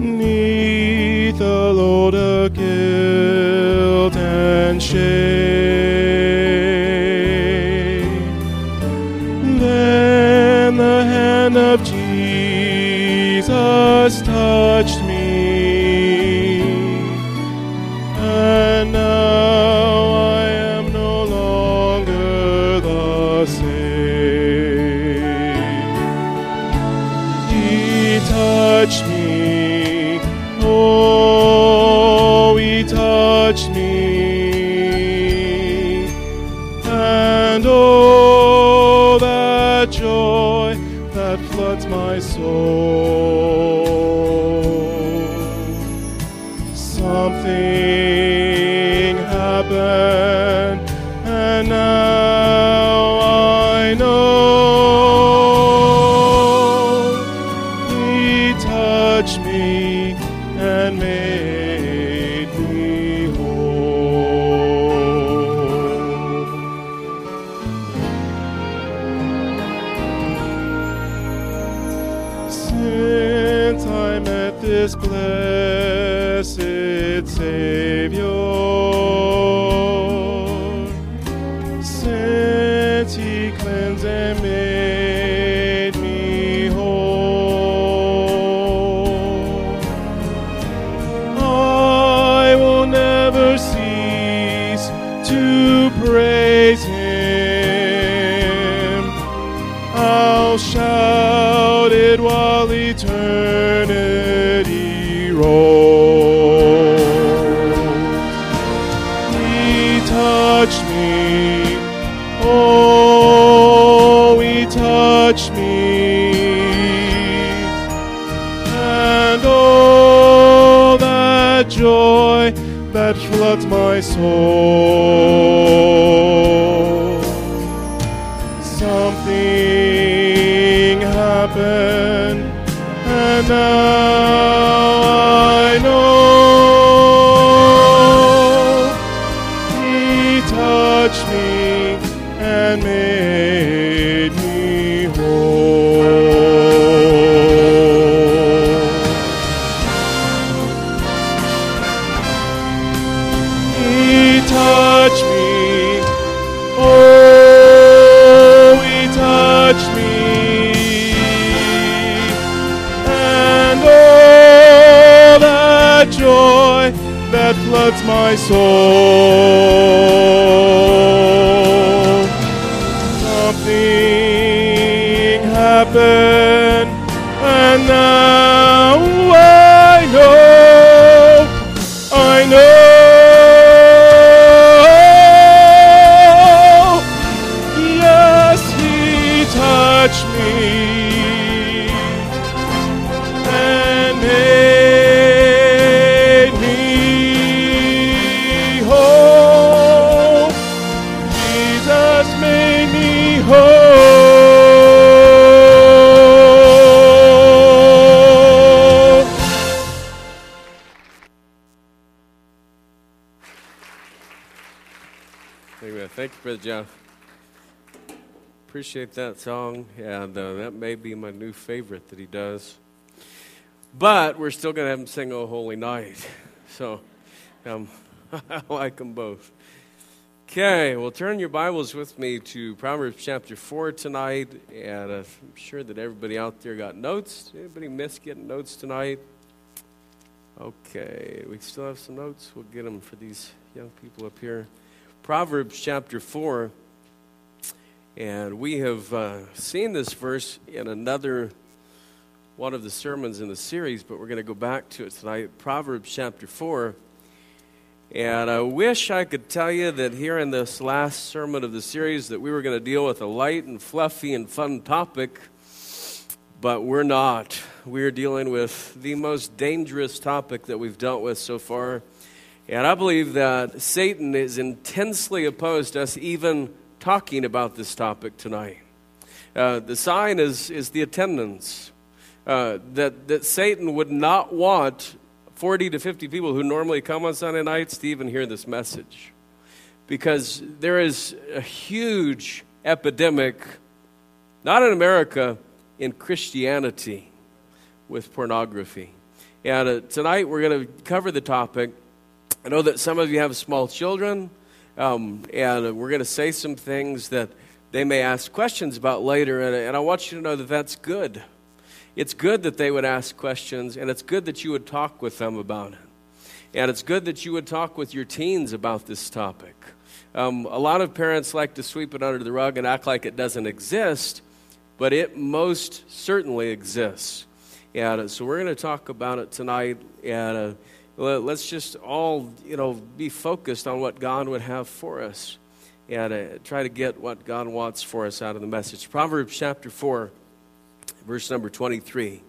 neath the load of guilt and shame. Appreciate that song, and uh, that may be my new favorite that he does. But we're still going to have him sing "Oh Holy Night," so um, I like them both. Okay, well, turn your Bibles with me to Proverbs chapter four tonight, and uh, I'm sure that everybody out there got notes. Anybody miss getting notes tonight? Okay, we still have some notes. We'll get them for these young people up here. Proverbs chapter 4. And we have uh, seen this verse in another one of the sermons in the series, but we're going to go back to it tonight. Proverbs chapter 4. And I wish I could tell you that here in this last sermon of the series that we were going to deal with a light and fluffy and fun topic, but we're not. We're dealing with the most dangerous topic that we've dealt with so far. And I believe that Satan is intensely opposed to us even talking about this topic tonight. Uh, the sign is, is the attendance. Uh, that, that Satan would not want 40 to 50 people who normally come on Sunday nights to even hear this message. Because there is a huge epidemic, not in America, in Christianity with pornography. And uh, tonight we're going to cover the topic. I know that some of you have small children, um, and we're going to say some things that they may ask questions about later. And, and I want you to know that that's good. It's good that they would ask questions, and it's good that you would talk with them about it. And it's good that you would talk with your teens about this topic. Um, a lot of parents like to sweep it under the rug and act like it doesn't exist, but it most certainly exists. And uh, so we're going to talk about it tonight. And uh, let's just all, you know, be focused on what God would have for us and uh, try to get what God wants for us out of the message. Proverbs chapter 4, verse number 23.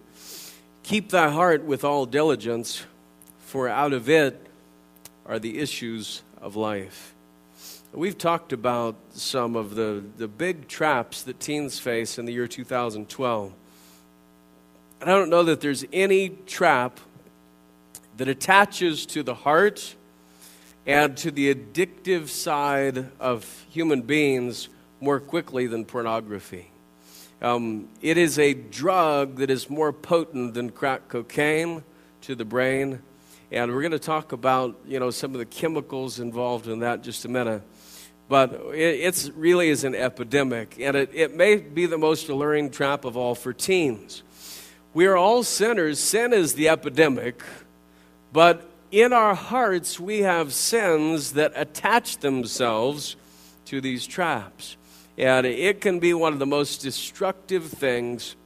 Keep thy heart with all diligence, for out of it are the issues of life. We've talked about some of the, the big traps that teens face in the year 2012. And I don't know that there's any trap that attaches to the heart and to the addictive side of human beings more quickly than pornography. Um, it is a drug that is more potent than crack cocaine to the brain. And we're going to talk about, you know, some of the chemicals involved in that just a minute. But it really is an epidemic, and it, it may be the most alluring trap of all for teens. We are all sinners. Sin is the epidemic. But in our hearts, we have sins that attach themselves to these traps. And it can be one of the most destructive things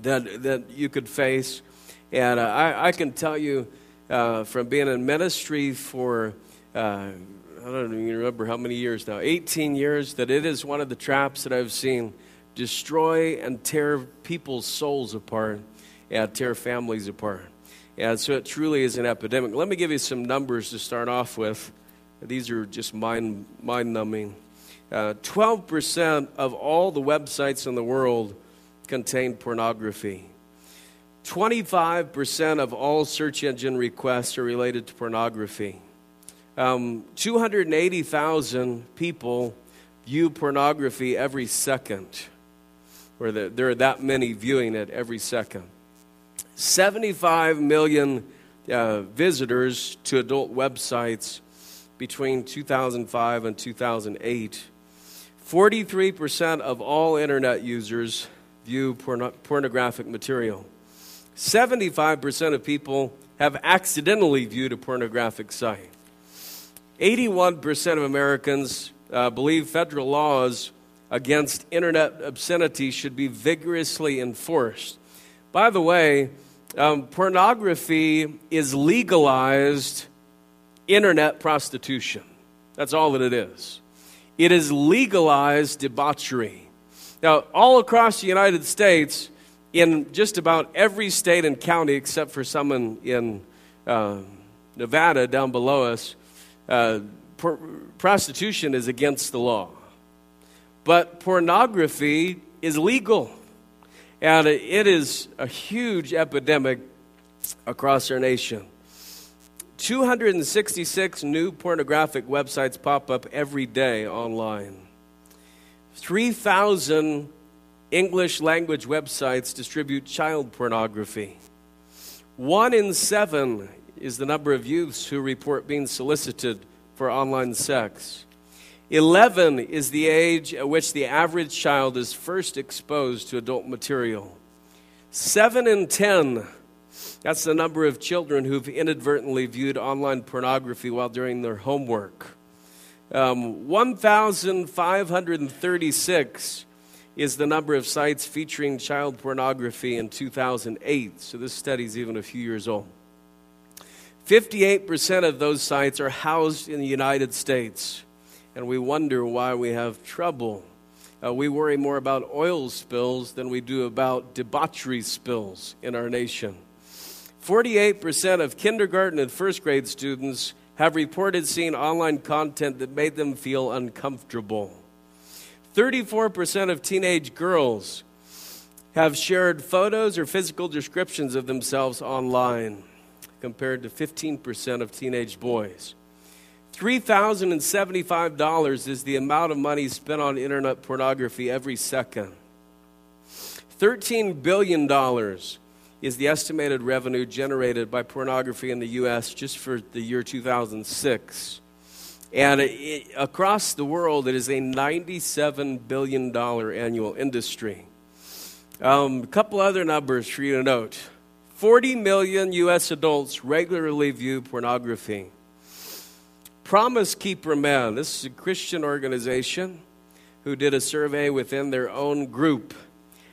that, that you could face. And uh, I, I, can tell you uh, from being in ministry for, uh, I don't even remember how many years now, 18 years, that it is one of the traps that I've seen destroy and tear people's souls apart and tear families apart. And so it truly is an epidemic. Let me give you some numbers to start off with. These are just mind, mind numbing. Uh, 12% of all the websites in the world contain pornography. 25% of all search engine requests are related to pornography. Um, 280,000 people view pornography every second where there are that many viewing it every second. 75 million uh, visitors to adult websites between 2005 and 2008. 43% of all internet users view porno- pornographic material. 75% of people have accidentally viewed a pornographic site. 81% of Americans uh, believe federal laws against internet obscenity should be vigorously enforced. By the way, um, pornography is legalized internet prostitution. That's all that it is. It is legalized debauchery. Now, all across the United States, in just about every state and county except for some in, in uh, Nevada down below us, uh, prostitution is against the law. But pornography is legal. And it is a huge epidemic across our nation. 266 new pornographic websites pop up every day online. 3,000 English language websites distribute child pornography. One in seven is the number of youths who report being solicited for online sex. 11 is the age at which the average child is first exposed to adult material. 7 in 10, that's the number of children who've inadvertently viewed online pornography while doing their homework. Um, 1,536 is the number of sites featuring child pornography in 2008. So this study is even a few years old. 58% of those sites are housed in the United States and we wonder why we have trouble. Uh, we worry more about oil spills than we do about debauchery spills in our nation. 48% of kindergarten and first grade students have reported seeing online content that made them feel uncomfortable. 34% of teenage girls have shared photos or physical descriptions of themselves online, compared to 15% of teenage boys. $3,075 is the amount of money spent on internet pornography every second. $13 billion is the estimated revenue generated by pornography in the U.S. just for the year 2006. And it, across the world, it is a $97 billion annual industry. Um, a couple other numbers for you to note 40 million U.S. adults regularly view pornography. Promise Keeper Men, this is a Christian organization who did a survey within their own group.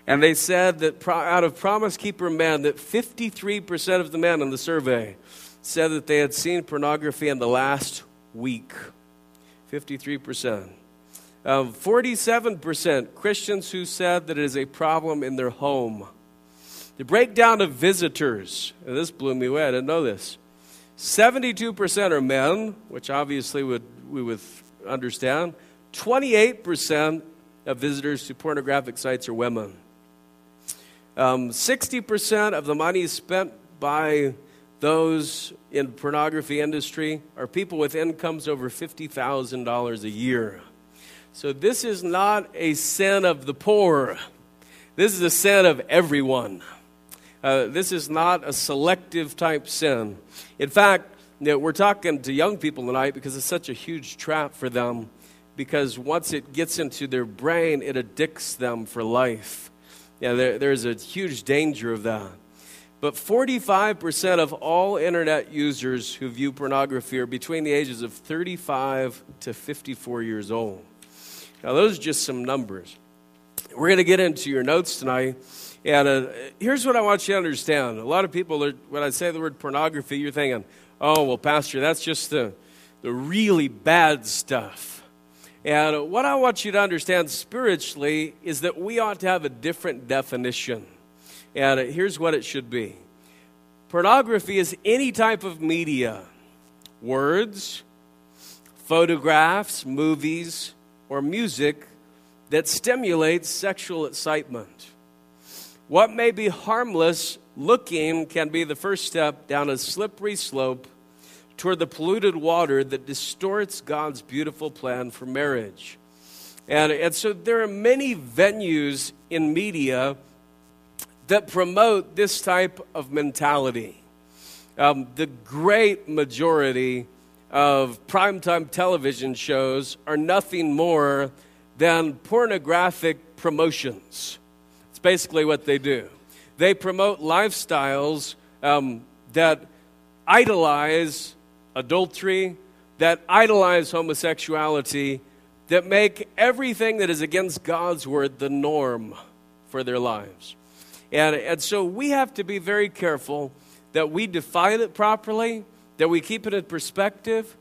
And they said that out of Promise Keeper men, that 53% of the men in the survey said that they had seen pornography in the last week. 53%. Um, 47% Christians who said that it is a problem in their home. The breakdown of visitors, and this blew me away, I didn't know this. 72% are men, which obviously would, we would understand. 28% of visitors to pornographic sites are women. Um, 60% of the money spent by those in pornography industry are people with incomes over $50,000 a year. So this is not a sin of the poor. This is a sin of everyone. Uh, this is not a selective type sin. In fact, you know, we're talking to young people tonight because it's such a huge trap for them. Because once it gets into their brain, it addicts them for life. Yeah, there, there's a huge danger of that. But 45% of all internet users who view pornography are between the ages of 35 to 54 years old. Now, those are just some numbers. We're going to get into your notes tonight. And uh, here's what I want you to understand. A lot of people, are, when I say the word pornography, you're thinking, oh, well, Pastor, that's just the, the really bad stuff. And what I want you to understand spiritually is that we ought to have a different definition. And here's what it should be pornography is any type of media words, photographs, movies, or music that stimulates sexual excitement. What may be harmless looking can be the first step down a slippery slope toward the polluted water that distorts God's beautiful plan for marriage. And, and so there are many venues in media that promote this type of mentality. Um, the great majority of primetime television shows are nothing more than pornographic promotions. Basically what they do. They promote lifestyles um, that idolize adultery, that idolize homosexuality, that make everything that is against God's word the norm for their lives. And, and so we have to be very careful that we define it properly, that we keep it in perspective,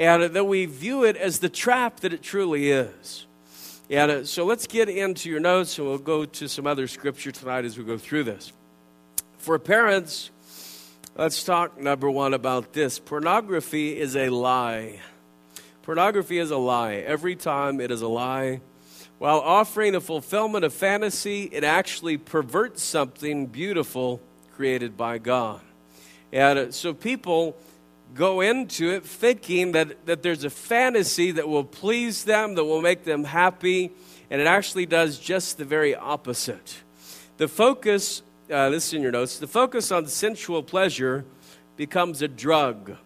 and that we view it as the trap that it truly is. And uh, so let's get into your notes, and we'll go to some other scripture tonight as we go through this. For parents, Let's talk, number one, about this. Pornography is a lie. Pornography is a lie. Every time it is a lie. While offering a fulfillment of fantasy, it actually perverts something beautiful created by God. And uh, so people go into it thinking that, that there's a fantasy that will please them, that will make them happy, and it actually does just the very opposite. The focus uh, this is in your notes, the focus on sensual pleasure becomes a drug.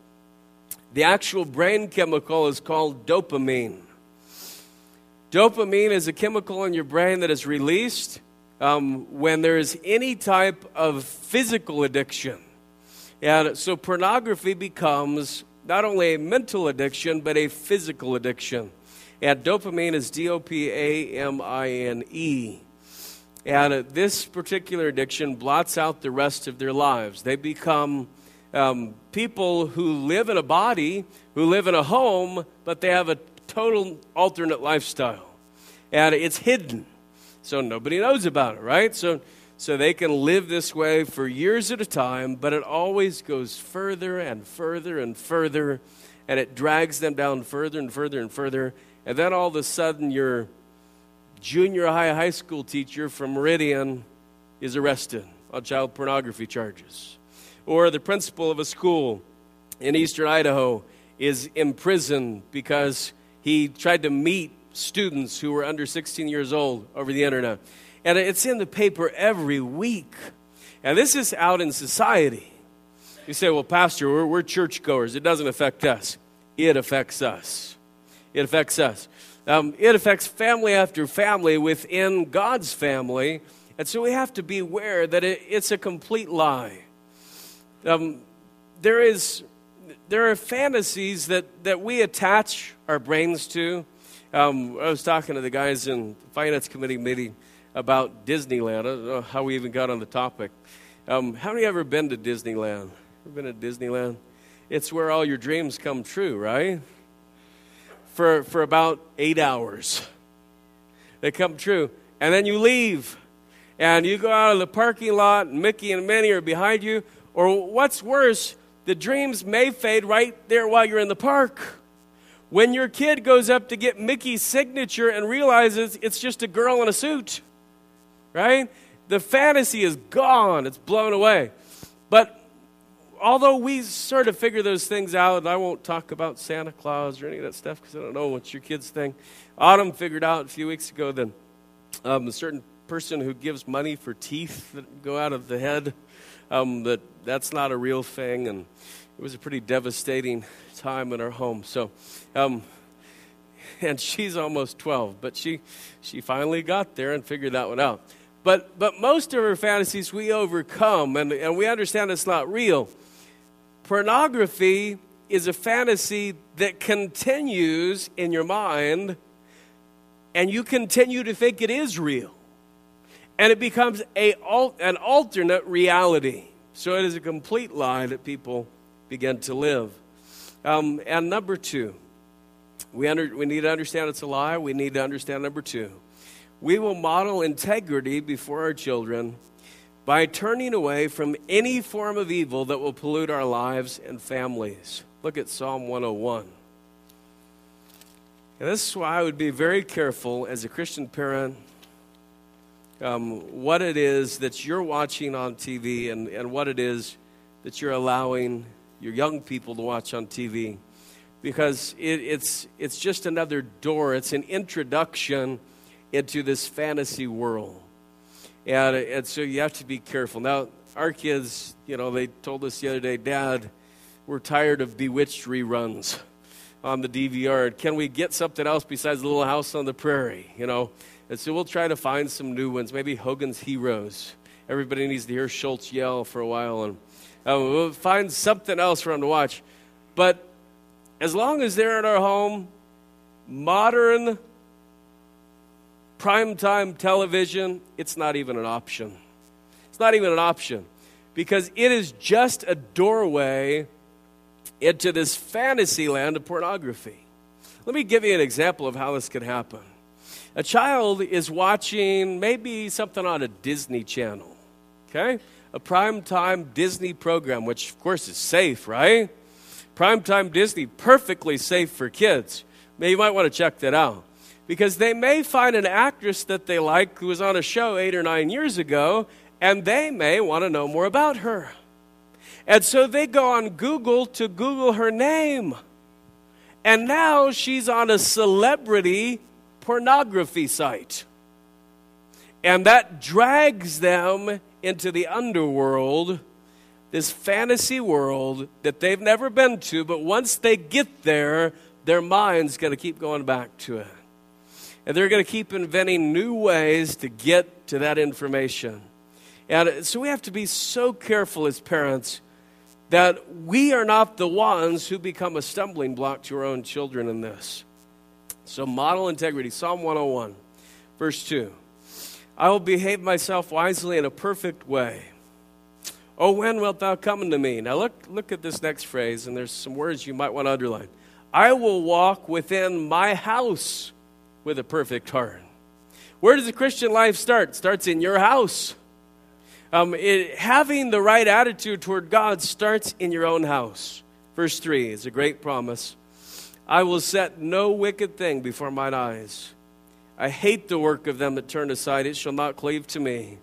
The actual brain chemical is called dopamine. Dopamine is a chemical in your brain that is released um, when there is any type of physical addiction. And so pornography becomes not only a mental addiction, but a physical addiction. And dopamine is D O P A M I N E. And this particular addiction blots out the rest of their lives. They become um, people who live in a body, who live in a home, but they have a total alternate lifestyle. And it's hidden. So nobody knows about it, right? So, so they can live this way for years at a time, but it always goes further and further and further, and it drags them down further and further and further. And then all of a sudden, you're junior high high school teacher from Meridian is arrested on child pornography charges. Or the principal of a school in eastern Idaho is imprisoned because he tried to meet students who were under 16 years old over the internet. And it's in the paper every week. And this is out in society. You say, well, Pastor, we're, we're churchgoers. It doesn't affect us. It affects us. It affects us. Um, it affects family after family within God's family. And so we have to be aware that it, it's a complete lie. Um, there is there are fantasies that, that we attach our brains to. Um, I was talking to the guys in the finance committee meeting about Disneyland. I don't know how we even got on the topic. Um, how many ever been to Disneyland? Ever been to Disneyland? It's where all your dreams come true, right? For, for about eight hours. They come true. And then you leave. And you go out of the parking lot, and Mickey and Minnie are behind you. Or what's worse, the dreams may fade right there while you're in the park. When your kid goes up to get Mickey's signature and realizes it's just a girl in a suit, right? The fantasy is gone, it's blown away. But although we sort of figure those things out, and I won't talk about Santa Claus or any of that stuff because I don't know what your kids think. Autumn figured out a few weeks ago that um, a certain person who gives money for teeth that go out of the head um, that that's not a real thing, and it was a pretty devastating time in our home. So, um, and she's almost 12, but she she finally got there and figured that one out. But but most of our fantasies we overcome, and, and we understand it's not real. Pornography is a fantasy that continues in your mind, and you continue to think it is real and it becomes a, an alternate reality. So it is a complete lie that people begin to live. Um, and number two, we, under, we need to understand it's a lie. We need to understand number two. We will model integrity before our children by turning away from any form of evil that will pollute our lives and families. Look at Psalm 101. And this is why I would be very careful as a Christian parent um, what it is that you're watching on TV and, and what it is that you're allowing your young people to watch on TV. Because it, it's, it's just another door, it's an introduction into this fantasy world. And, and so you have to be careful. Now, our kids, you know, they told us the other day, Dad, we're tired of Bewitched reruns on the DVR. Can we get something else besides the Little House on the Prairie? You know, and so we'll try to find some new ones, maybe Hogan's Heroes. Everybody needs to hear Schultz yell for a while, and uh, we'll find something else for them to watch. But as long as they're in our home, modern primetime television, it's not even an option. It's not even an option because it is just a doorway into this fantasy land of pornography. Let me give you an example of how this could happen. A child is watching maybe something on a Disney Channel, okay? A primetime Disney program, which of course is safe, right? Primetime Disney, perfectly safe for kids. Maybe you might want to check that out. Because they may find an actress that they like who was on a show eight or nine years ago, and they may want to know more about her. And so they go on Google to Google her name. And now she's on a celebrity pornography site. And that drags them into the underworld, this fantasy world that they've never been to, but once they get there, their mind's going to keep going back to it. And they're going to keep inventing new ways to get to that information. And so we have to be so careful as parents that we are not the ones who become a stumbling block to our own children in this. So, model integrity. Psalm 101, verse 2. I will behave myself wisely in a perfect way. Oh, when wilt thou come unto me? Now, look, look at this next phrase, and there's some words you might want to underline. I will walk within my house with a perfect heart. Where does the Christian life start? It starts in your house. Um, it, having the right attitude toward God starts in your own house. Verse 3 is a great promise. I will set no wicked thing before mine eyes. I hate the work of them that turn aside, it shall not cleave to me.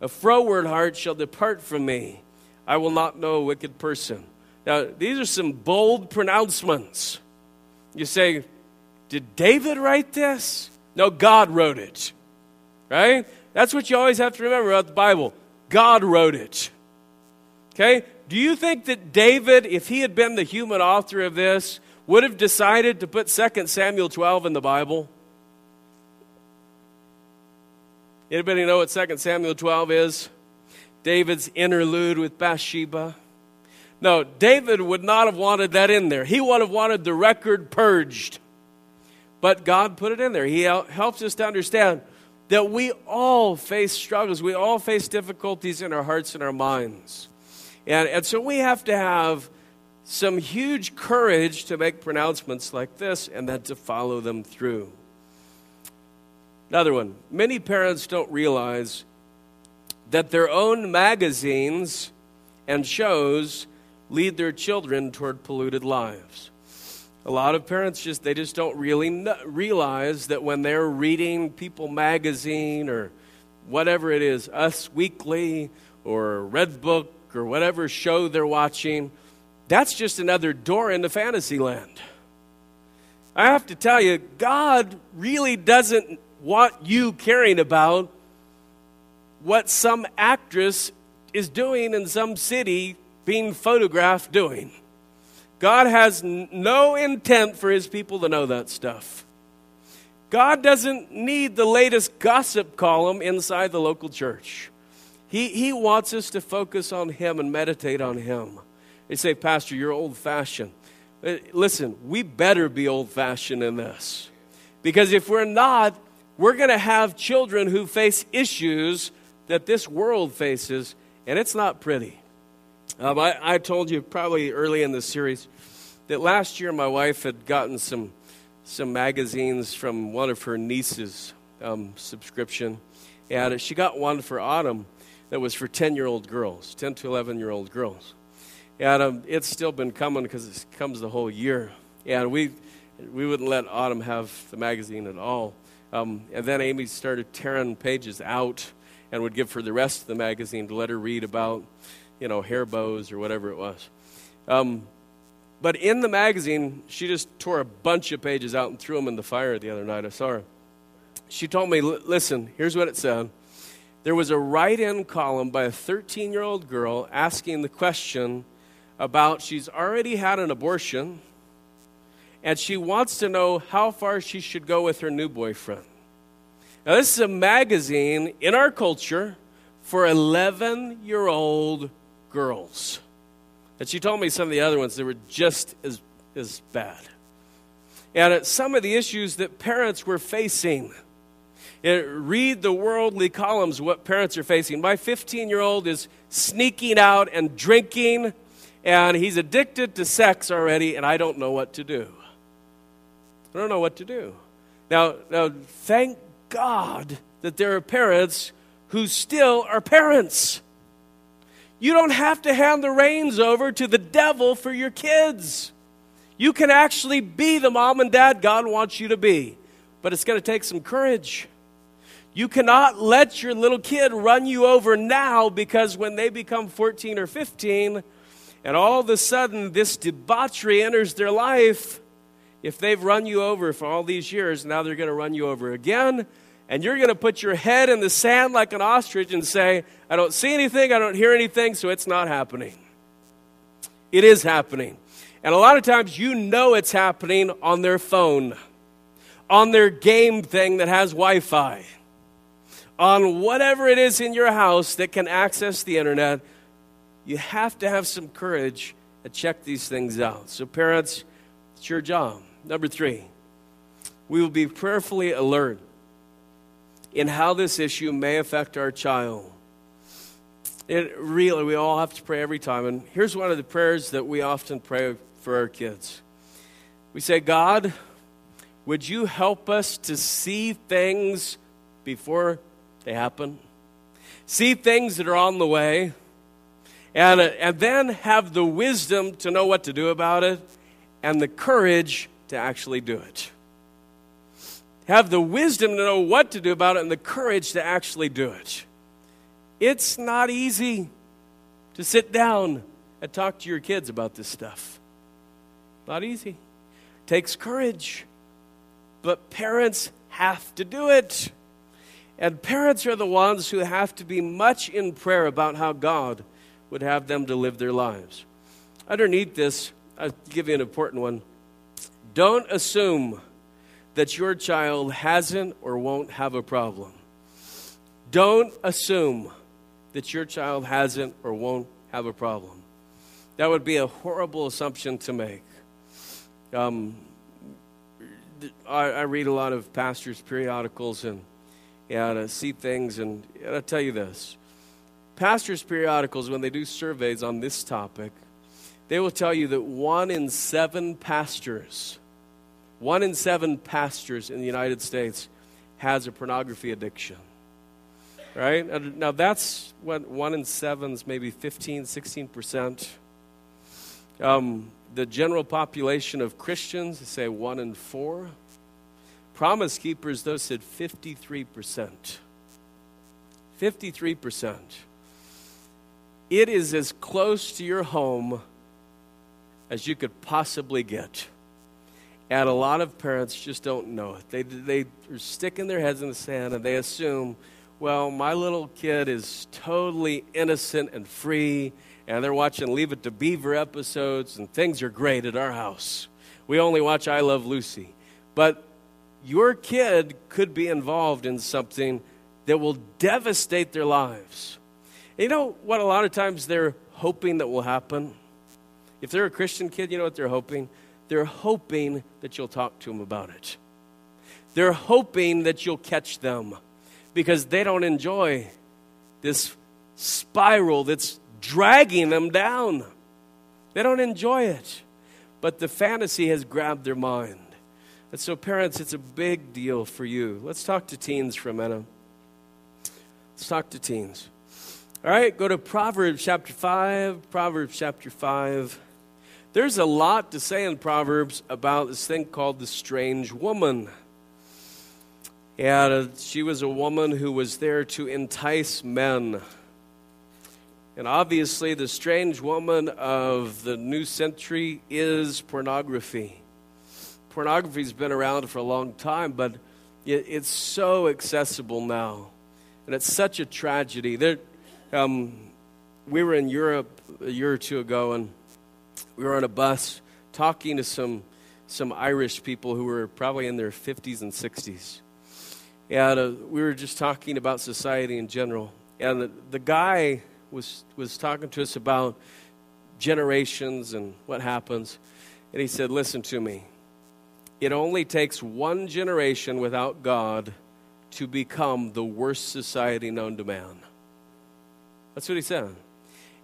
A froward heart shall depart from me. I will not know a wicked person. Now, these are some bold pronouncements. You say, Did David write this? No, God wrote it. Right? That's what you always have to remember about the Bible. God wrote it. Okay? Do you think that David, if he had been the human author of this, would have decided to put 2 Samuel 12 in the Bible? Anybody know what 2 Samuel 12 is? David's interlude with Bathsheba. No, David would not have wanted that in there. He would have wanted the record purged. But God put it in there. He helps us to understand that we all face struggles. We all face difficulties in our hearts and our minds. And, and so we have to have some huge courage to make pronouncements like this and then to follow them through. Another one. Many parents don't realize that their own magazines and shows lead their children toward polluted lives. A lot of parents just they just don't really realize that when they're reading People magazine or whatever it is, Us Weekly or Redbook or whatever show they're watching, that's just another door into fantasy land. I have to tell you, God really doesn't want you caring about what some actress is doing in some city being photographed doing. God has no intent for his people to know that stuff. God doesn't need the latest gossip column inside the local church. He, he wants us to focus on him and meditate on him. They say, Pastor, you're old fashioned. Uh, listen, we better be old fashioned in this. Because if we're not, we're going to have children who face issues that this world faces, and it's not pretty. Um, I, I told you probably early in the series that last year my wife had gotten some, some magazines from one of her nieces' um, subscription, and she got one for Autumn that was for 10 year old girls, 10 to 11 year old girls. And um, it's still been coming because it comes the whole year. And we, we wouldn't let Autumn have the magazine at all. Um, and then Amy started tearing pages out and would give her the rest of the magazine to let her read about, you know, hair bows or whatever it was. Um, but in the magazine, she just tore a bunch of pages out and threw them in the fire the other night. I saw her. She told me, listen, here's what it said. There was a write in column by a 13 year old girl asking the question about she's already had an abortion and she wants to know how far she should go with her new boyfriend. Now, this is a magazine in our culture for 11 year old girls. And she told me some of the other ones that were just as, as bad. And some of the issues that parents were facing. read the worldly columns, what parents are facing. My 15 year old is sneaking out and drinking, and he's addicted to sex already, and I don't know what to do. I don't know what to do. Now, now thank God that there are parents who still are parents. You don't have to hand the reins over to the devil for your kids. You can actually be the mom and dad God wants you to be, but it's going to take some courage. You cannot let your little kid run you over now because when they become 14 or 15, and all of a sudden this debauchery enters their life, if they've run you over for all these years, now they're going to run you over again. And you're going to put your head in the sand like an ostrich and say, I don't see anything, I don't hear anything, so it's not happening. It is happening. And a lot of times you know it's happening on their phone, on their game thing that has Wi Fi, on whatever it is in your house that can access the internet. You have to have some courage to check these things out. So, parents, it's your job. Number three, we will be prayerfully alert in how this issue may affect our child. It really, we all have to pray every time. And here's one of the prayers that we often pray for our kids. We say, God, would you help us to see things before they happen? See things that are on the way, and, uh, and then have the wisdom to know what to do about it and the courage to actually do it. Have the wisdom to know what to do about it and the courage to actually do it. It's not easy to sit down and talk to your kids about this stuff. Not easy. It takes courage. But parents have to do it. And parents are the ones who have to be much in prayer about how God would have them to live their lives. Underneath this, I'll give you an important one. Don't assume that your child hasn't or won't have a problem. Don't assume that your child hasn't or won't have a problem. That would be a horrible assumption to make. Um, I, I, read a lot of pastors' periodicals and, and I see things, and, and I'll tell you this pastors' periodicals, when they do surveys on this topic, they will tell you that one in seven pastors, one in seven pastors in the United States has a pornography addiction. Right? Now that's what one in seven is maybe 15, 16 percent. Um, the general population of Christians, say one in four. Promise keepers, though, said 53%. 53%. It is as close to your home as you could possibly get. And a lot of parents just don't know it. They, they are sticking their heads in the sand and they assume, well, my little kid is totally innocent and free, and they're watching Leave It to Beaver episodes, and things are great at our house. We only watch I Love Lucy. But your kid could be involved in something that will devastate their lives. You know what a lot of times they're hoping that will happen? If they're a Christian kid, you know what they're hoping? They're hoping that you'll talk to them about it. They're hoping that you'll catch them because they don't enjoy this spiral that's dragging them down. They don't enjoy it. But the fantasy has grabbed their mind. And so, parents, it's a big deal for you. Let's talk to teens for a minute. Let's talk to teens. All right, go to Proverbs chapter 5. Proverbs chapter 5. There's a lot to say in Proverbs about this thing called the strange woman. And uh, she was a woman who was there to entice men. And obviously, the strange woman of the new century is pornography. Pornography's been around for a long time, but it's so accessible now. And it's such a tragedy. There, um, we were in Europe a year or two ago, and we were on a bus talking to some, some Irish people who were probably in their 50s and 60s. And uh, we were just talking about society in general. And the, the guy was, was talking to us about generations and what happens. And he said, Listen to me. It only takes one generation without God to become the worst society known to man. That's what he said.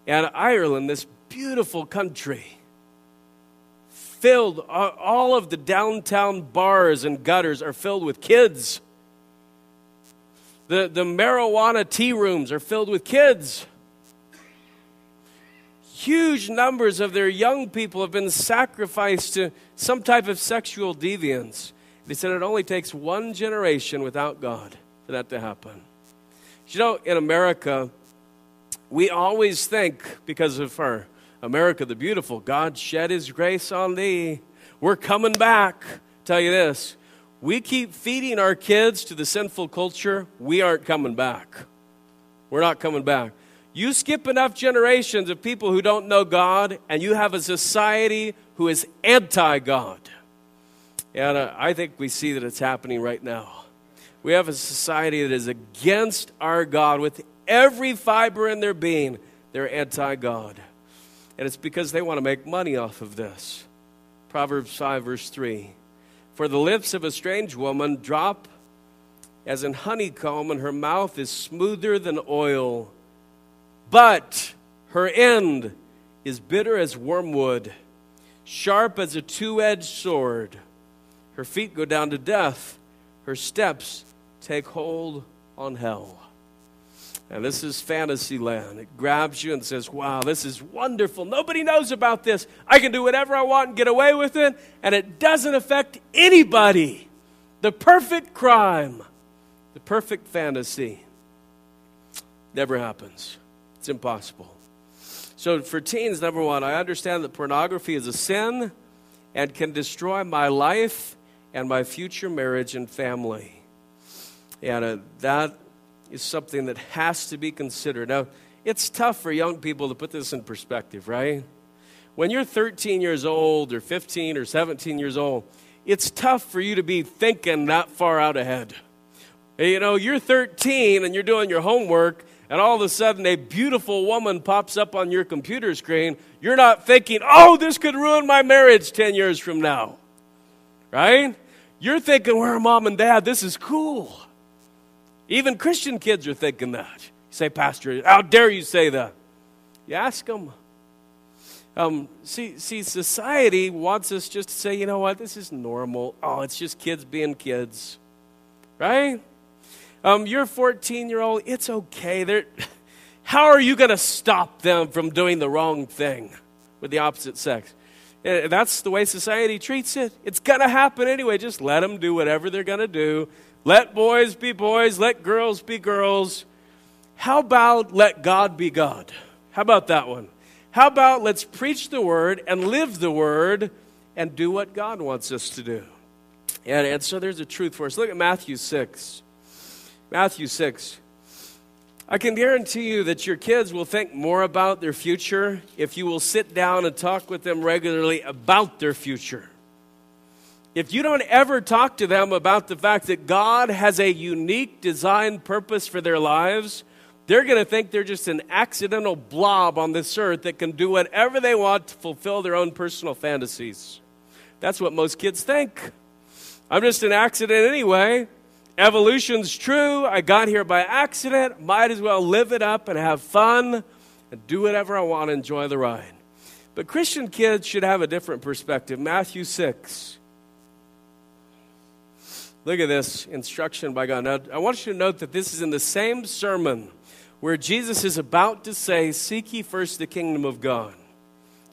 And Ireland, this beautiful country, filled, all of the downtown bars and gutters are filled with kids. The, the marijuana tea rooms are filled with kids. Huge numbers of their young people have been sacrificed to some type of sexual deviance. They said it only takes one generation without God for that to happen. You know, in America, we always think, because of our America the Beautiful, God shed His grace on thee. We're coming back. Tell you this we keep feeding our kids to the sinful culture, we aren't coming back. We're not coming back. You skip enough generations of people who don't know God, and you have a society who is anti God. And uh, I think we see that it's happening right now. We have a society that is against our God with every fiber in their being, they're anti God. And it's because they want to make money off of this. Proverbs 5, verse 3. For the lips of a strange woman drop as in honeycomb, and her mouth is smoother than oil. But her end is bitter as wormwood, sharp as a two edged sword. Her feet go down to death, her steps take hold on hell. And this is fantasy land. It grabs you and says, Wow, this is wonderful. Nobody knows about this. I can do whatever I want and get away with it, and it doesn't affect anybody. The perfect crime, the perfect fantasy never happens. It's impossible. So, for teens, number one, I understand that pornography is a sin and can destroy my life and my future marriage and family. And uh, that is something that has to be considered. Now, it's tough for young people to put this in perspective, right? When you're 13 years old or 15 or 17 years old, it's tough for you to be thinking that far out ahead. You know, you're 13 and you're doing your homework, and all of a sudden a beautiful woman pops up on your computer screen. You're not thinking, oh, this could ruin my marriage 10 years from now. Right? You're thinking, where mom and dad? This is cool. Even Christian kids are thinking that. You say, Pastor, how dare you say that? You ask them. Um, see, see, society wants us just to say, you know what, this is normal. Oh, it's just kids being kids, right? Um, you're 14 year old. It's okay. They're, how are you going to stop them from doing the wrong thing with the opposite sex? Uh, that's the way society treats it. It's going to happen anyway. Just let them do whatever they're going to do. Let boys be boys. Let girls be girls. How about let God be God? How about that one? How about let's preach the word and live the word and do what God wants us to do? And, and so there's a truth for us. Look at Matthew 6. Matthew 6. I can guarantee you that your kids will think more about their future if you will sit down and talk with them regularly about their future. If you don't ever talk to them about the fact that God has a unique design purpose for their lives, they're going to think they're just an accidental blob on this earth that can do whatever they want to fulfill their own personal fantasies. That's what most kids think. I'm just an accident anyway. Evolution's true. I got here by accident. Might as well live it up and have fun and do whatever I want enjoy the ride. But Christian kids should have a different perspective. Matthew 6. Look at this instruction by God. Now, I want you to note that this is in the same sermon where Jesus is about to say, Seek ye first the kingdom of God.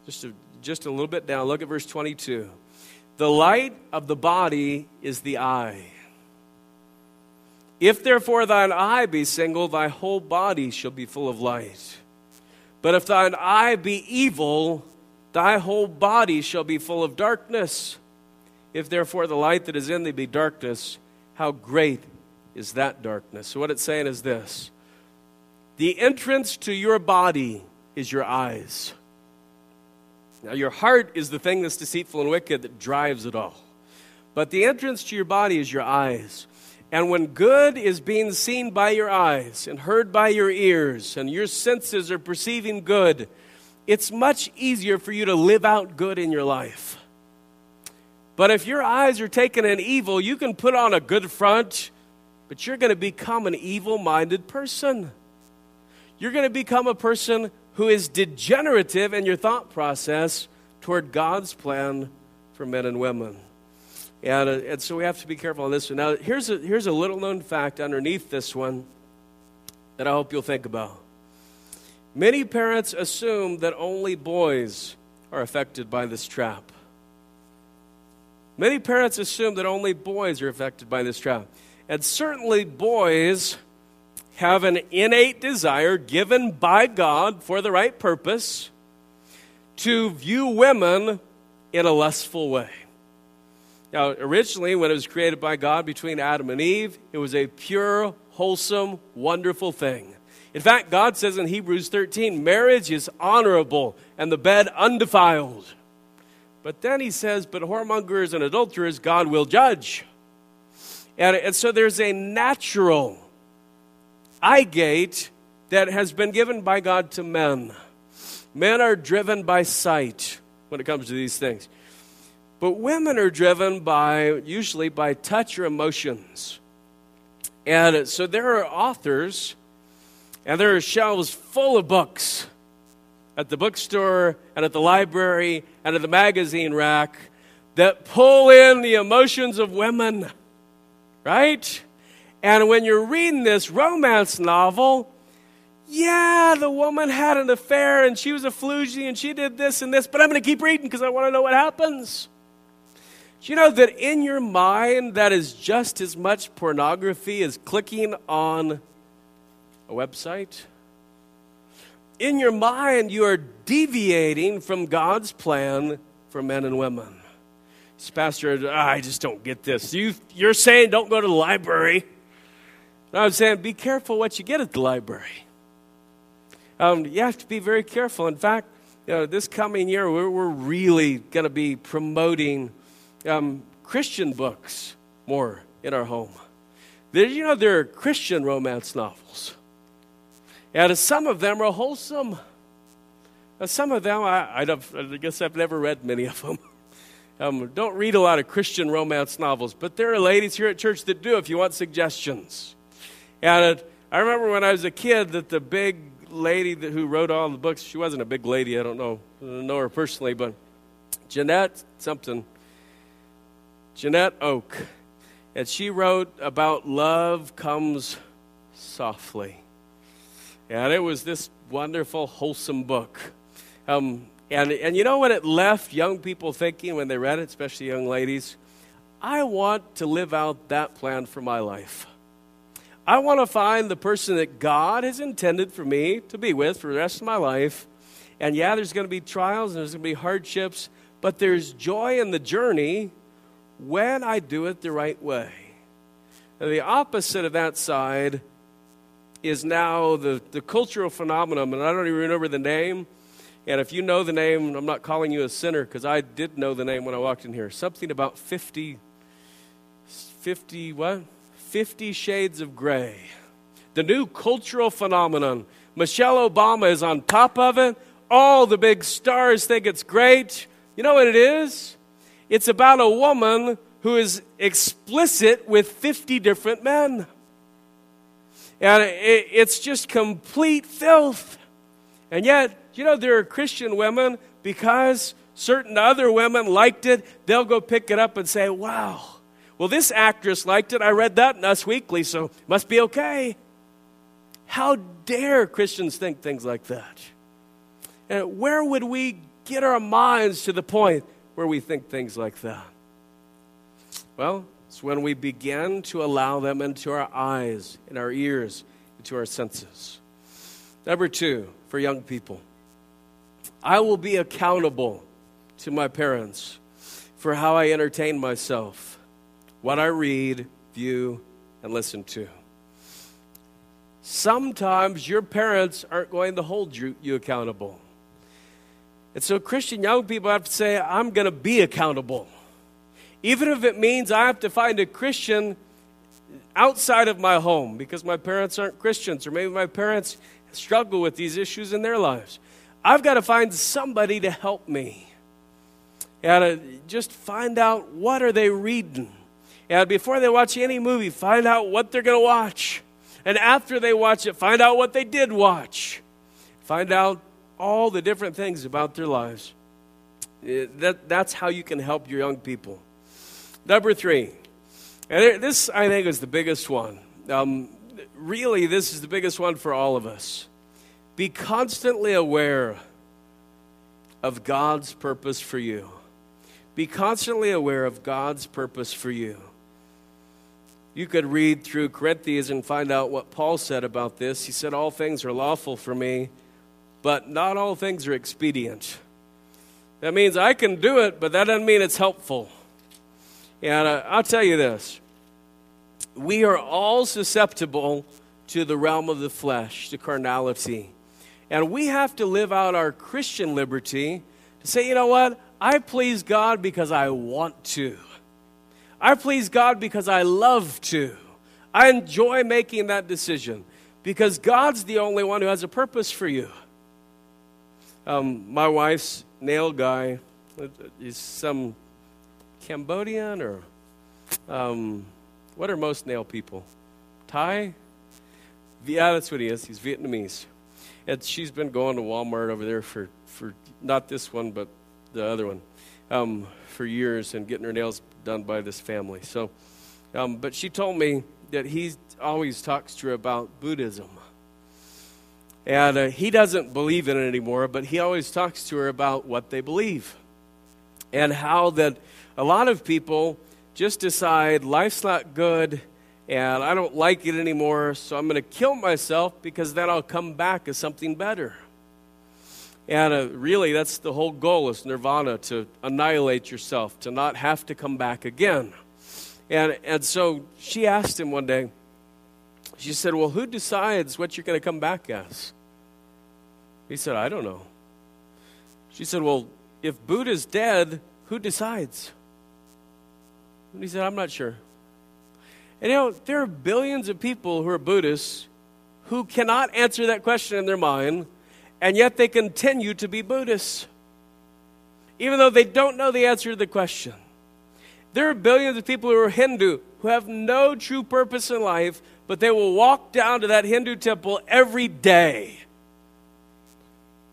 Just a, just a little bit down, look at verse 22. The light of the body is the eye. If therefore thine eye be single, thy whole body shall be full of light. But if thine eye be evil, thy whole body shall be full of darkness. If therefore the light that is in thee be darkness, how great is that darkness? So, what it's saying is this the entrance to your body is your eyes. Now, your heart is the thing that's deceitful and wicked that drives it all. But the entrance to your body is your eyes. And when good is being seen by your eyes and heard by your ears, and your senses are perceiving good, it's much easier for you to live out good in your life. But if your eyes are taken in evil, you can put on a good front, but you're going to become an evil minded person you're going to become a person who is degenerative in your thought process toward God's plan for men and women. And, uh, and so we have to be careful on this one. Now, here's a, here's a little known fact underneath this one that I hope you'll think about. Many parents assume that only boys are affected by this trap. Many parents assume that only boys are affected by this trap. And certainly, boys have an innate desire given by God for the right purpose to view women in a lustful way. Now, originally, when it was created by God between Adam and Eve, it was a pure, wholesome, wonderful thing. In fact, God says in Hebrews 13, marriage is honorable and the bed undefiled. But then he says, but whoremongers and adulterers God will judge. And, and so there's a natural eye gate that has been given by God to men. Men are driven by sight when it comes to these things. But women are driven by, usually, by touch or emotions. And so there are authors, and there are shelves full of books at the bookstore and at the library and at the magazine rack that pull in the emotions of women, right? And when you're reading this romance novel, yeah, the woman had an affair and she was a floozy and she did this and this, but I'm going to keep reading because I want to know what happens. Do you know that in your mind, that is just as much pornography as clicking on a website? In your mind, you are deviating from God's plan for men and women. Pastor, I just don't get this. You, you're saying don't go to the library. And I'm saying, be careful what you get at the library. Um, you have to be very careful. In fact, you know, this coming year, we're, we're really going to be promoting um, Christian books more in our home. You know there are Christian romance novels? And some of them are wholesome. And some of them, I, I, guess I've never read many of them. Um, don't read a lot of Christian romance novels, but there are ladies here at church that do if you want suggestions. And I remember when I was a kid that the big lady that, who wrote all the books, she wasn't a big lady, I don't know, I don't know her personally, but Janette something, Janette Oke. And she wrote about love comes softly. And it was this wonderful, wholesome book. Um, and, and you know what it left young people thinking when they read it, especially young ladies? I want to live out that plan for my life. I want to find the person that God has intended for me to be with for the rest of my life. And yeah, there's going to be trials and there's going to be hardships, but there's joy in the journey when I do it the right way. And the opposite of that side is now the, the cultural phenomenon, and I don't even remember the name and if you know the name, I'm not calling you a sinner because I did know the name when I walked in here. Something about 50, 50 what? 50 Shades of Grey. The new cultural phenomenon. Michelle Obama is on top of it. All the big stars think it's great. You know what it is? It's about a woman who is explicit with 50 different men. And it's just complete filth. And yet, you know, there are Christian women, because certain other women liked it, they'll go pick it up and say, wow, well, this actress liked it. I read that in Us Weekly, so must be okay. How dare Christians think things like that? And where would we get our minds to the point where we think things like that? Well, it's when we begin to allow them into our eyes, in our ears, into our senses. Number two, for young people, I will be accountable to my parents for how I entertain myself, what I read, view, and listen to. Sometimes your parents aren't going to hold you, you accountable. And so, Christian young people have to say, I'm going to be accountable. Even if it means I have to find a Christian outside of my home because my parents aren't Christians, or maybe my parents struggle with these issues in their lives. I've got to find somebody to help me. And uh, just find out what are they reading. And before they watch any movie, find out what they're going to watch. And after they watch it, find out what they did watch. Find out all the different things about their lives. Uh, that, that's how you can help your young people. Number three, and this I think is the biggest one. Um, really, this is the biggest one for all of us. Be constantly aware of God's purpose for you. Be constantly aware of God's purpose for you. You could read through Corinthians and find out what Paul said about this. He said, All things are lawful for me, but not all things are expedient. That means I can do it, but that doesn't mean it's helpful. And uh, I'll tell you this we are all susceptible to the realm of the flesh, to carnality. And we have to live out our Christian liberty to say, you know what? I please God because I want to. I please God because I love to. I enjoy making that decision because God's the only one who has a purpose for you. Um, my wife's nail guy is some Cambodian or um, what are most nail people? Thai? Yeah, that's what he is. He's Vietnamese and she's been going to Walmart over there for, for not this one, but the other one, um, for years and getting her nails done by this family. So, um, but she told me that he always talks to her about Buddhism. And uh, he doesn't believe in it anymore, but he always talks to her about what they believe. And how that a lot of people just decide life's not good and I don't like it anymore, so I'm going to kill myself because then I'll come back as something better. And uh, really, that's the whole goal is nirvana to annihilate yourself, to not have to come back again. And, and so she asked him one day, She said, Well, who decides what you're going to come back as? He said, I don't know. She said, Well, if Buddha's dead, who decides? And he said, I'm not sure. And you know, there are billions of people who are Buddhists who cannot answer that question in their mind, and yet they continue to be Buddhists, even though they don't know the answer to the question. There are billions of people who are Hindu who have no true purpose in life, but they will walk down to that Hindu temple every day.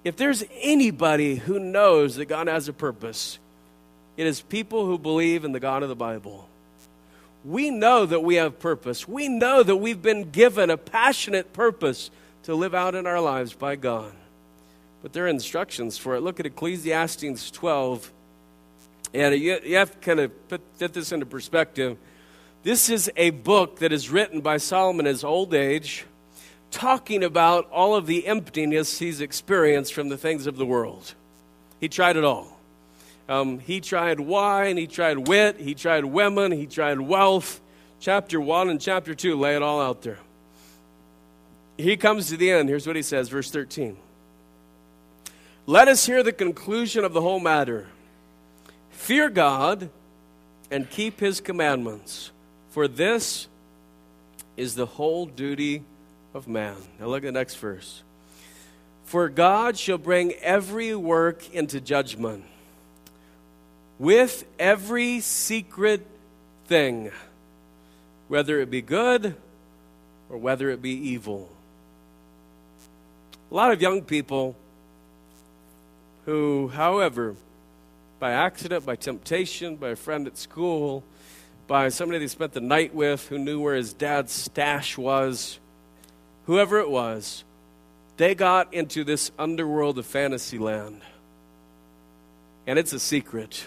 If there's anybody who knows that God has a purpose, it is people who believe in the God of the Bible. We know that we have purpose. We know that we've been given a passionate purpose to live out in our lives by God. But there are instructions for it. Look at Ecclesiastes 12. And you, have to kind of put, put this into perspective. This is a book that is written by Solomon in his old age, talking about all of the emptiness he's experienced from the things of the world. He tried it all. Um, he tried wine, he tried wit, he tried women, he tried wealth. Chapter 1 and chapter 2 lay it all out there. He comes to the end. Here's what he says, verse 13. Let us hear the conclusion of the whole matter. Fear God and keep his commandments, for this is the whole duty of man. Now look at the next verse. For God shall bring every work into judgment with every secret thing, whether it be good or whether it be evil. A lot of young people who, however, by accident, by temptation, by a friend at school, by somebody they spent the night with who knew where his dad's stash was, whoever it was, they got into this underworld of fantasy land. And it's a secret.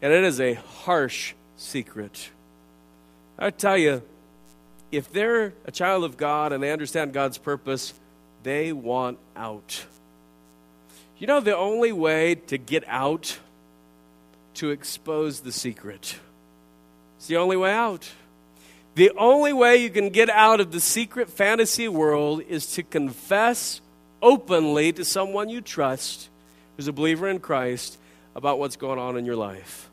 And it is a harsh secret. I tell you, if they're a child of God and they understand God's purpose, they want out. You know, the only way to get out, to expose the secret. It's the only way out. The only way you can get out of the secret fantasy world is to confess openly to someone you trust who's a believer in Christ about what's going on in your life.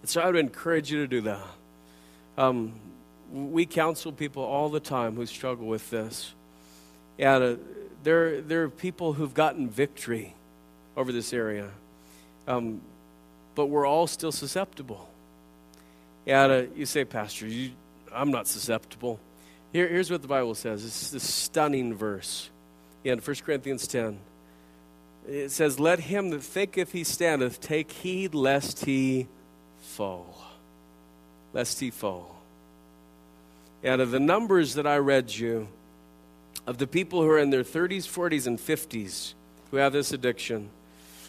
And so I would encourage you to do that. Um, we counsel people all the time who struggle with this. And uh, there, there are people who've gotten victory over this area. Um, but we're all still susceptible. And uh, you say, Pastor, you, I'm not susceptible. Here, here's what the Bible says. This stunning verse in 1 Corinthians 10. It says, Let him that thinketh he standeth take heed lest he fall. Lest he fall. Out of the numbers that I read you, of the people who are in their 30s, 40s, and 50s who have this addiction,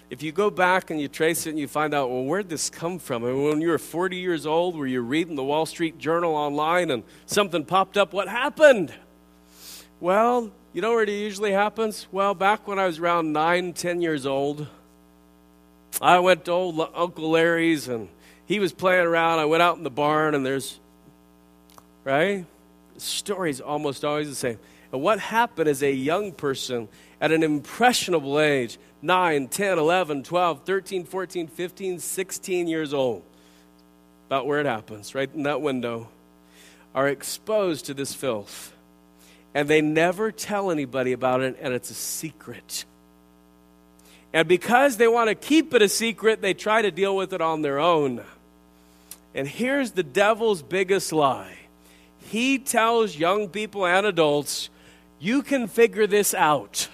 if you go back and you trace it and you find out, well, where'd this come from? I mean, when you were 40 years old, were you reading the Wall Street Journal online and something popped up? What happened? Well, you know where it usually happens? Well, back when I was around 9, 10 years old, I went to old Uncle Larry's and he was playing around. I went out in the barn, and there's, right? The story's almost always the same. And what happened as a young person at an impressionable age 9, 10, 11, 12, 13, 14, 15, 16 years old about where it happens, right in that window, are exposed to this filth. And they never tell anybody about it, and it's a secret. And because they want to keep it a secret, they try to deal with it on their own. And here's the devil's biggest lie he tells young people and adults, you can figure this out.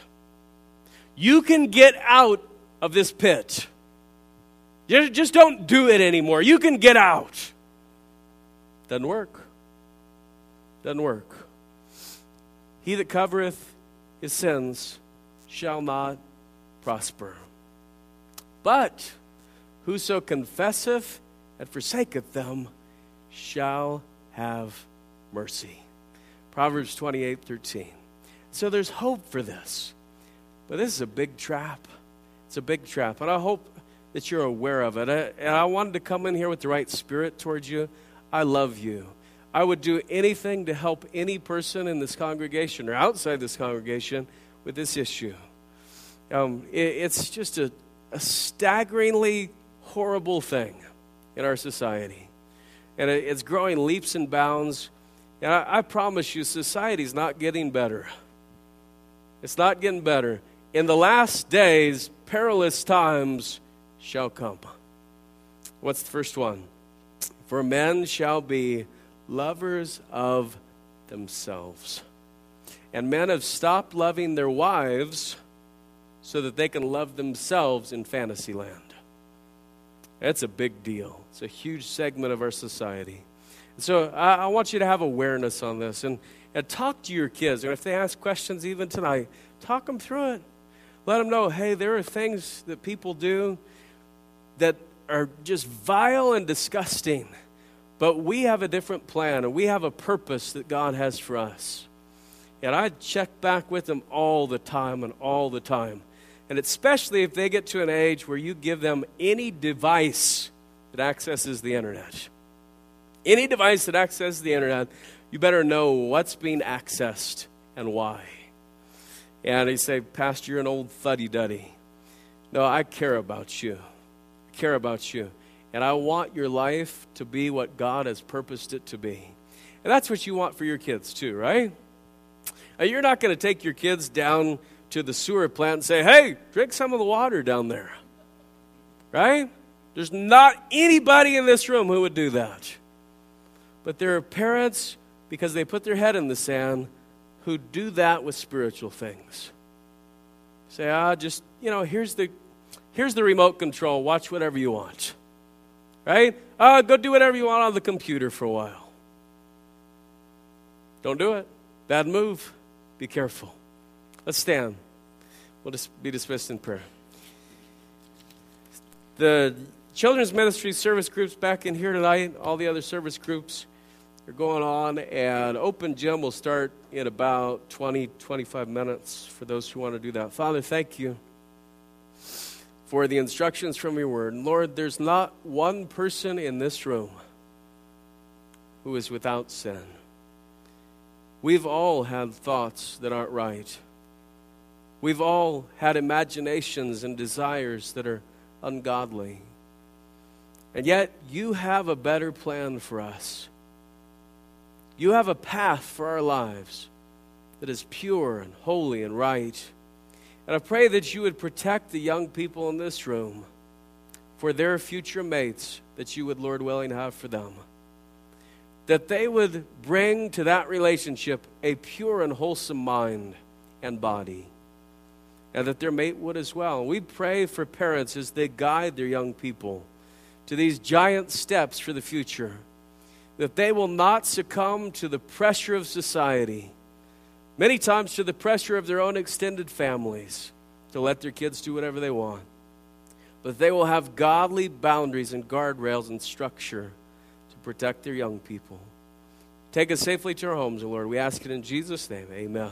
You can get out of this pit. Just don't do it anymore. You can get out. Doesn't work. Doesn't work. He that covereth his sins shall not prosper. But whoso confesseth and forsaketh them shall have mercy. Proverbs 28 13. So there's hope for this. But this is a big trap. It's a big trap. And I hope that you're aware of it. And I wanted to come in here with the right spirit towards you. I love you. I would do anything to help any person in this congregation or outside this congregation with this issue. Um, it, it's just a, a staggeringly horrible thing in our society. And it, it's growing leaps and bounds. And I, I promise you, society's not getting better. It's not getting better. In the last days, perilous times shall come. What's the first one? For men shall be lovers of themselves. And men have stopped loving their wives so that they can love themselves in fantasy land. That's a big deal. It's a huge segment of our society. So I, I want you to have awareness on this and, and talk to your kids. And if they ask questions even tonight, talk them through it. Let them know hey, there are things that people do that are just vile and disgusting. But we have a different plan and we have a purpose that God has for us. And I check back with them all the time and all the time. And especially if they get to an age where you give them any device that accesses the internet. Any device that accesses the internet, you better know what's being accessed and why. And he said, Pastor, you're an old fuddy duddy. No, I care about you. I care about you. And I want your life to be what God has purposed it to be. And that's what you want for your kids, too, right? Now, you're not going to take your kids down to the sewer plant and say, hey, drink some of the water down there. Right? There's not anybody in this room who would do that. But there are parents, because they put their head in the sand, who do that with spiritual things. Say, ah, just, you know, here's the, here's the remote control. Watch whatever you want. Right? Ah, go do whatever you want on the computer for a while. Don't do it. Bad move. Be careful. Let's stand. We'll just be dismissed in prayer. The children's ministry service groups back in here tonight, all the other service groups are going on, and open gym will start in about 20, 25 minutes for those who want to do that. Father, thank you for the instructions from your word. Lord, there's not one person in this room who is without sin. We've all had thoughts that aren't right. We've all had imaginations and desires that are ungodly. And yet, you have a better plan for us. You have a path for our lives that is pure and holy and right. And I pray that you would protect the young people in this room for their future mates that you would, Lord willing, have for them. That they would bring to that relationship a pure and wholesome mind and body and that their mate would as well. We pray for parents as they guide their young people to these giant steps for the future, that they will not succumb to the pressure of society, many times to the pressure of their own extended families to let their kids do whatever they want. But they will have godly boundaries and guardrails and structure to protect their young people. Take us safely to our homes, Lord. We ask it in Jesus' name. Amen.